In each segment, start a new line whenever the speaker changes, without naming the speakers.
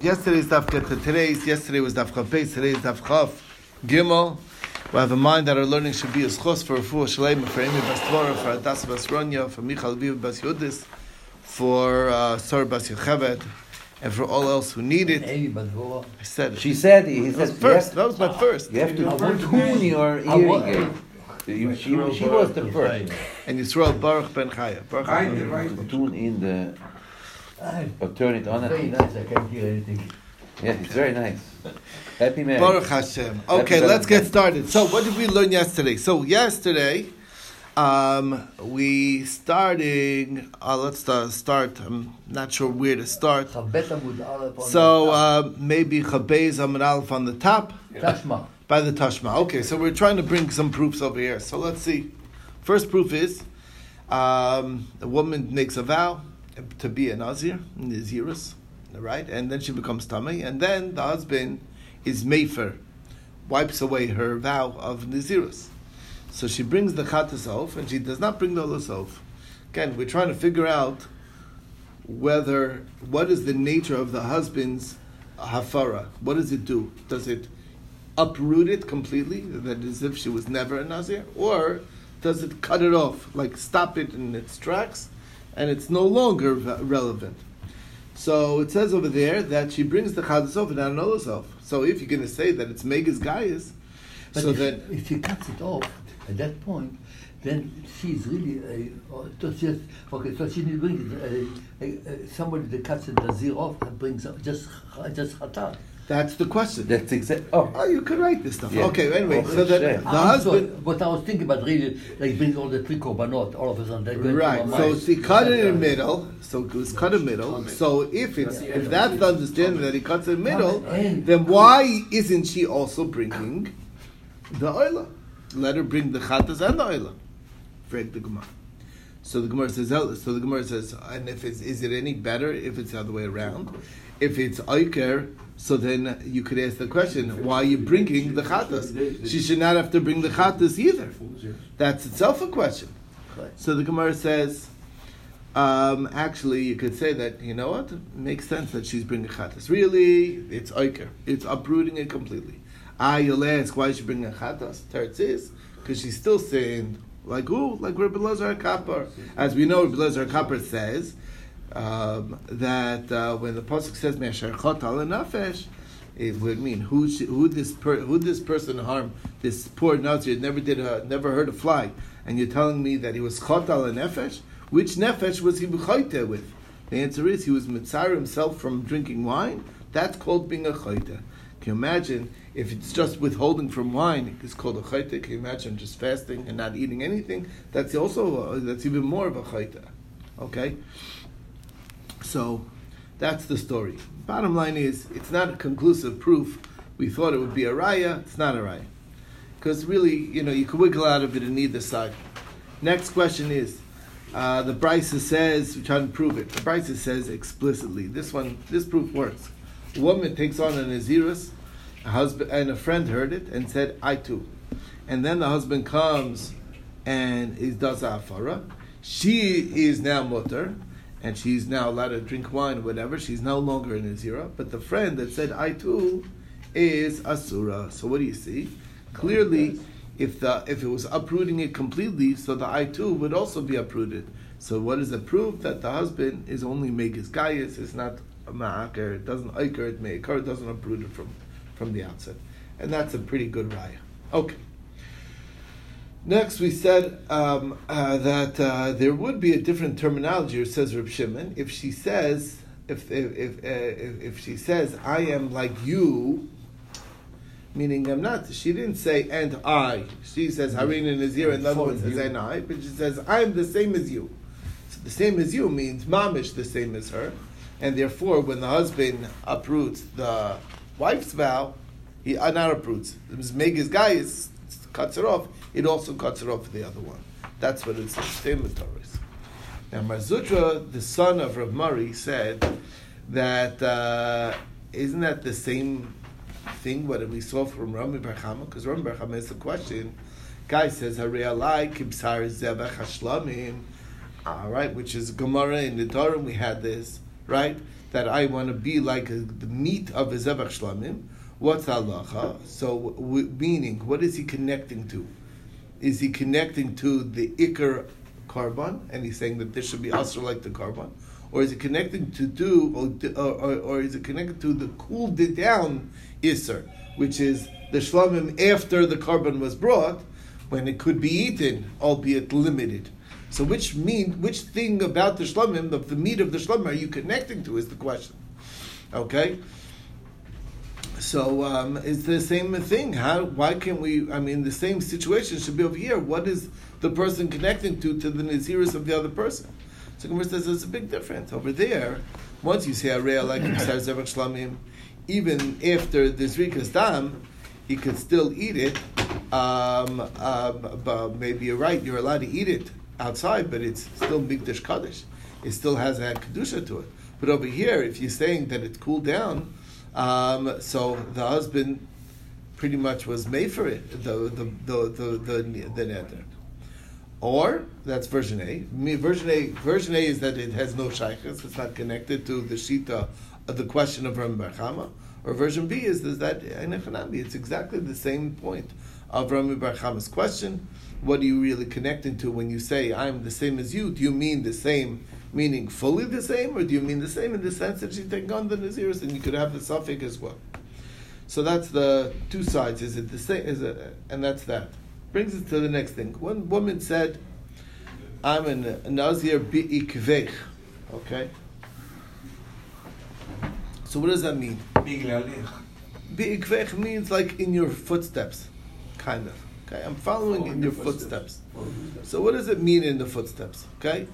Yesterday's daf get to today's. Yesterday was daf chafes. Today is daf chaf gimel. We have in mind that our learning should be a schos for Refuah Shalem, for Amy Bas Dvora, for Adas Bas Ronya, for Michal Viv Bas Yudis, for uh, Sar Bas Yocheved, and for all else who need it.
Amy Badvora.
I said it.
She said, he
that was
said,
first.
You
That was my first.
you have to
I want to
tune your
I
hearing aid. You- She, she was the first.
And Yisrael Baruch Ben Chaya. Baruch
Right,
Ben
right.
To tune in the, Or turn it on.
Very
and-
nice, I can't hear anything.
Yeah, it's very nice. Happy man.
Baruch Hashem. Okay,
Happy
let's get started. So, what did we learn yesterday? So, yesterday, um, we starting. Uh, let's start, start. I'm not sure where to start.
Chabet Amud Aleph on
So uh, maybe Chabez Amid Aleph on the top
top. Tashma.
by the Tashma. Okay, so we're trying to bring some proofs over here. So let's see. First proof is um, a woman makes a vow to be a Nazir, Nazirus, right? And then she becomes Tamei, and then the husband is Mefer, wipes away her vow of Nazirus. So she brings the Chatas off, and she does not bring the Olas off. Again, we're trying to figure out whether what is the nature of the husband's hafara. What does it do? Does it uproot it completely, that is if she was never a nazir, or does it cut it off, like stop it in its tracks, and it's no longer relevant? So it says over there that she brings the chadas off and not herself. So if you're going to say that it's megas gaias,
But
so
if,
then
if she cuts it off at that point, then she's really so she has, okay, so she brings a, a, somebody that cuts the nazir off and brings up just just hatat.
That's the question.
That's exact. Oh,
Oh, you could write this stuff.
Yeah.
Okay, anyway,
Oh,
so that
shame.
the
I'm sorry,
husband.
What I was thinking about really, like bring all the three korbanot all of a sudden. they're going
Right,
my
so
mind.
she cut it in the middle, so it was cut in the middle. So if it's if that's the understanding that he cuts in the middle, then why isn't she also bringing the oila? Let her bring the chatas and the oila. Frag the Gemara. So the Gemara says, so the Gemara says, and if it's is it any better if it's the other way around? If it's oiker, so then you could ask the question, why are you bringing the chatas? She should not have to bring the chatas either. That's itself a question. So the Gemara says, um, actually, you could say that, you know what? It makes sense that she's bringing chatas. Really, it's oiker. It's uprooting it completely. Ah, you'll ask, why is she bringing chatas? Teretz is, because she's still saying, like who? Like Rabbi Lazar Kapar. As we know, Rabbi Lazar Kapar says um, that uh, when the Pasuk says, Me'asher chot al nafesh, it would mean who who this per, who this person harmed this poor Nazir never did a, never heard a fly, and you're telling me that he was chot al nefesh. Which nefesh was he b'chayte with? The answer is he was mitzar himself from drinking wine. That's called being a chayte. Can you imagine if it's just withholding from wine? It's called a chayte. Can you imagine just fasting and not eating anything? That's also uh, that's even more of a chayte. Okay. So that's the story. Bottom line is, it's not a conclusive proof. We thought it would be a raya. It's not a raya. Because really, you know, you can wiggle out of it in either side. Next question is, uh, the Brisa says, we're trying to prove it. The Brisa says explicitly, this one, this proof works. A woman takes on an Azirus, a husband and a friend heard it and said, I too. And then the husband comes and he does afara. She is now mutter, and she's now allowed to drink wine or whatever. She's no longer an Azira, but the friend that said I too is Asura. So what do you see? Clearly, if the if it was uprooting it completely, so the I too would also be uprooted. So what is the proof that the husband is only Megas Gaius, it's not a Ma'aker, it doesn't Iker, it may occur, it doesn't uproot it from, from the outset. And that's a pretty good raya. Okay. Next, we said um, uh, that uh, there would be a different terminology. Says Reb Shimon if she says if if if, uh, if if she says I am like you, meaning I'm not. She didn't say and I. She says Harina Nazir, and the other one says and I, but she says I'm the same as you. So the same as you means mamish the same as her, and therefore when the husband uproots the wife's vow, he uh, not uproots. Megas guy is cuts it off. It also cuts it off for the other one. That's what it says. Same with Torahs. Now Mar Zutra, the son of Rav Mari, said that uh, isn't that the same thing what we saw from Rami bar Chama? Because Rami bar Chama is the question. Guy says, "Harei alai kibsar zevach hashlamim." All right, which is Gemara in the Torah. We had this right. that I want to be like a, the meat of a zebach shlamim. What's halacha? So, meaning, what is he connecting to? Is he connecting to the ikar korban, and he's saying that this should be also like the korban, or is it connecting to do, or, or, or is it connected to the cooled it down iser, which is the shlamim after the korban was brought, when it could be eaten, albeit limited. So which mean which thing about the shlamim of the meat of the shlamim are you connecting to is the question. Okay. So um, it's the same thing. How? Why can't we? I mean, the same situation should be over here. What is the person connecting to to the naziris of the other person? So Gemara says there's a big difference over there. Once you say areya like shlamim, even after the zrikas dam, he could still eat it. Um, um, but maybe you're right. You're allowed to eat it outside, but it's still Mikdash Kaddish. It still has that Kedusha to it. But over here, if you're saying that it cooled down, um, so the husband pretty much was made for it, the, the, the, the, the, the neder. Or, that's version A. Version A, version A is that it has no shaykhs, it's not connected to the shita the question of Ram Barchama. Or version B is, is that it's exactly the same point of Rami bar Chama's question what are you really connecting to when you say I'm the same as you? Do you mean the same, meaning fully the same, or do you mean the same in the sense that she's taking on the Naziris and you could have the suffix as well? So that's the two sides. Is it the same? Is it, and that's that. Brings us to the next thing. One woman said, "I'm an Nazir bi'ikvech." Okay. So what does that mean? Bi'ikvech means like in your footsteps, kind of. Okay, I'm following in your footsteps. So what does it mean in the footsteps? Okay,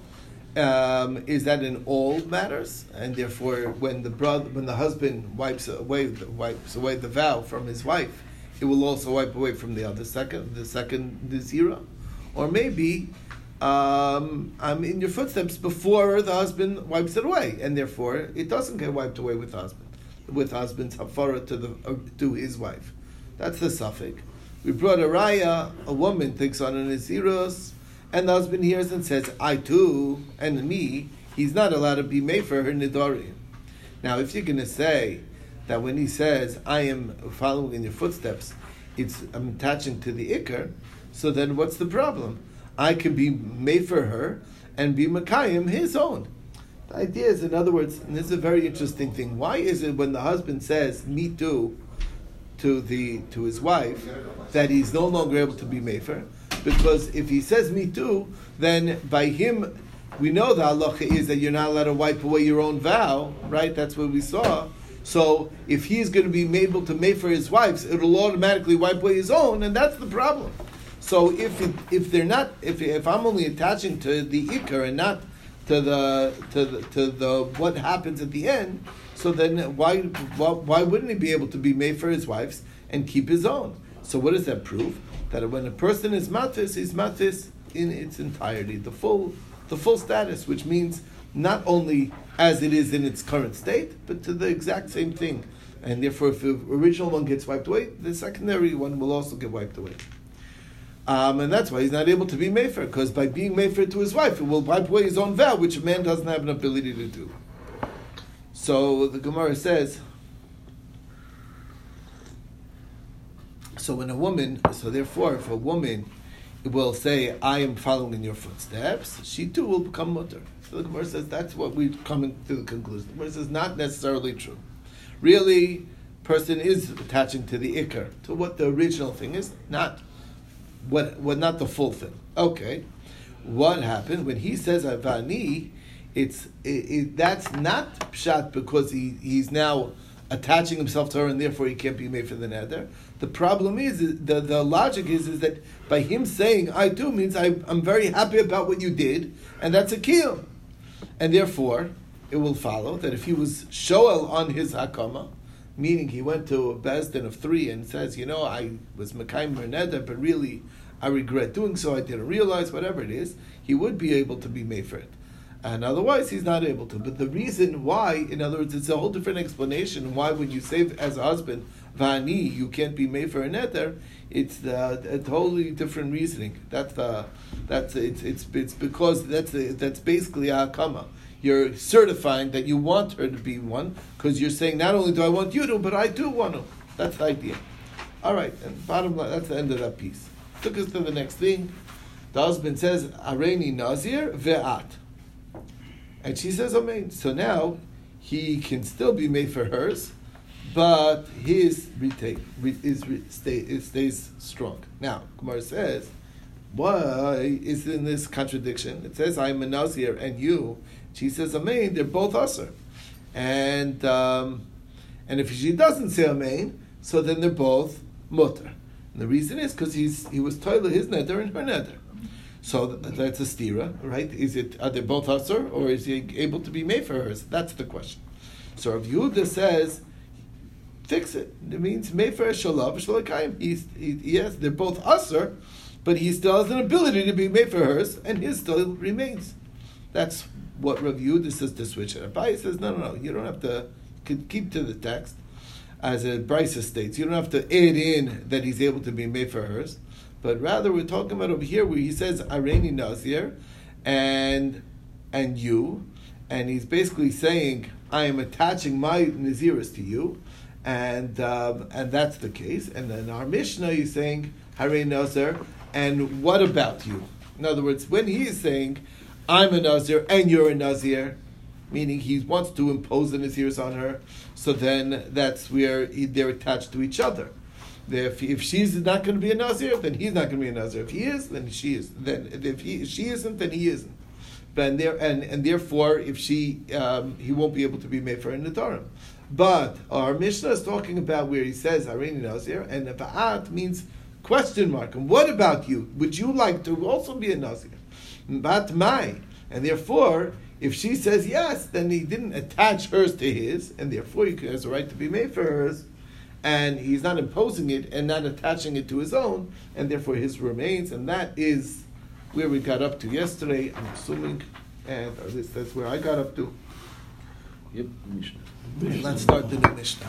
um, is that in all matters, and therefore when the brother, when the husband wipes away wipes away the vow from his wife, it will also wipe away from the other second, the second the zero, or maybe um, I'm in your footsteps before the husband wipes it away, and therefore it doesn't get wiped away with husband, with husband's hafara to the uh, to his wife. That's the suffix. We brought a raya, a woman takes on an Naziros, and the husband hears and says, I too, and me, he's not allowed to be made for her Nidorim. Now, if you're going to say that when he says, I am following in your footsteps, it's I'm attaching to the Iker, so then what's the problem? I can be made for her and be Makayim his own. The idea is, in other words, and this is a very interesting thing. Why is it when the husband says, me too, to the to his wife that he's no longer able to be mefer because if he says me too, then by him we know the halacha is that you're not allowed to wipe away your own vow, right? That's what we saw. So if he's going to be able to make for his wives, it'll automatically wipe away his own, and that's the problem. So if it, if they're not, if if I'm only attaching to the ikar and not to the to the, to the what happens at the end, so then why, why, why wouldn't he be able to be made for his wives and keep his own? So what does that prove? That when a person is matis, he's matis in its entirety, the full, the full status, which means not only as it is in its current state, but to the exact same thing. And therefore, if the original one gets wiped away, the secondary one will also get wiped away. Um, and that's why he's not able to be mefer, because by being mefer to his wife, it will wipe away his own vow, which a man doesn't have an ability to do. So the Gemara says, so when a woman, so therefore, if a woman will say, I am following in your footsteps, she too will become mutter. So the Gemara says that's what we're coming to the conclusion. The Gemara says not necessarily true. Really, person is attaching to the ikr, to what the original thing is, not what, what not the full thing. Okay. What happened when he says avani? it's it, it, that's not pshat because he, he's now attaching himself to her and therefore he can't be made for the neder. The problem is, the, the logic is, is that by him saying I do means I, I'm very happy about what you did, and that's a kill. And therefore, it will follow that if he was shoel on his hakama, meaning he went to a bezdin of three and says, you know, I was mekayim neder, but really I regret doing so, I didn't realize, whatever it is, he would be able to be made for it and otherwise he's not able to. But the reason why, in other words, it's a whole different explanation why when you say as a husband, vani, you can't be made for a neder, it's a totally different reasoning. That's the, that's it's it's it's because that's that's basically a hakama. you're certifying that you want her to be one because you're saying not only do I want you to, but I do want to. That's the idea. All right, and bottom line, that's the end of that piece. Took us to the next thing. The husband says, "Areni Nazir ve'at," and she says, "Amen." So now he can still be made for hers, but his retake is stay, it stays strong. Now, Gemara says, "Why is in this contradiction?" It says, "I'm a Nazir," and you. She says, "Amen." They're both usher, and um, and if she doesn't say Amen, so then they're both mutter. And the reason is because he's he was toilet his neder and her neder. So that's a stira, right? Is it are they both usher or is he able to be made for hers? That's the question. So Rav Yehuda says, fix it. It means made for shalav shalakayim. He's he, yes, they're both usher, but he still has an ability to be made for hers, and his still remains. That's what Rav Yehuda says to switch it. Abaye says, no, no, no, you don't have to keep to the text as Brisa states. You don't have to add in that he's able to be made for hers, but rather we're talking about over here where he says Areni Nazir and and you, and he's basically saying I am attaching my Naziris to you, and um, and that's the case. And then our Mishnah is saying Harei Nazir, and what about you? In other words, when he is saying I'm a Nazir and you're a Nazir, meaning he wants to impose the Naziris on her, so then that's where they're attached to each other. If, if she's not going to be a Nazir, then he's not going to be a Nazir. If he is, then she is. Then if he, she isn't, then he isn't. But And, there, and, and therefore, if she, um, he won't be able to be made for a Nadarim. But our Mishnah is talking about where he says Harini Nazir, and Va'at means question mark. And what about you? Would you like to also be a Nazir? Bat Mai. And therefore, if she says yes, then he didn't attach hers to his, and therefore he has a right to be made for hers, and he's not imposing it and not attaching it to his own, and therefore his remains, and that is where we got up to yesterday, I'm assuming, and that's where I got up to.
Yep,
Let's start the new Mishnah.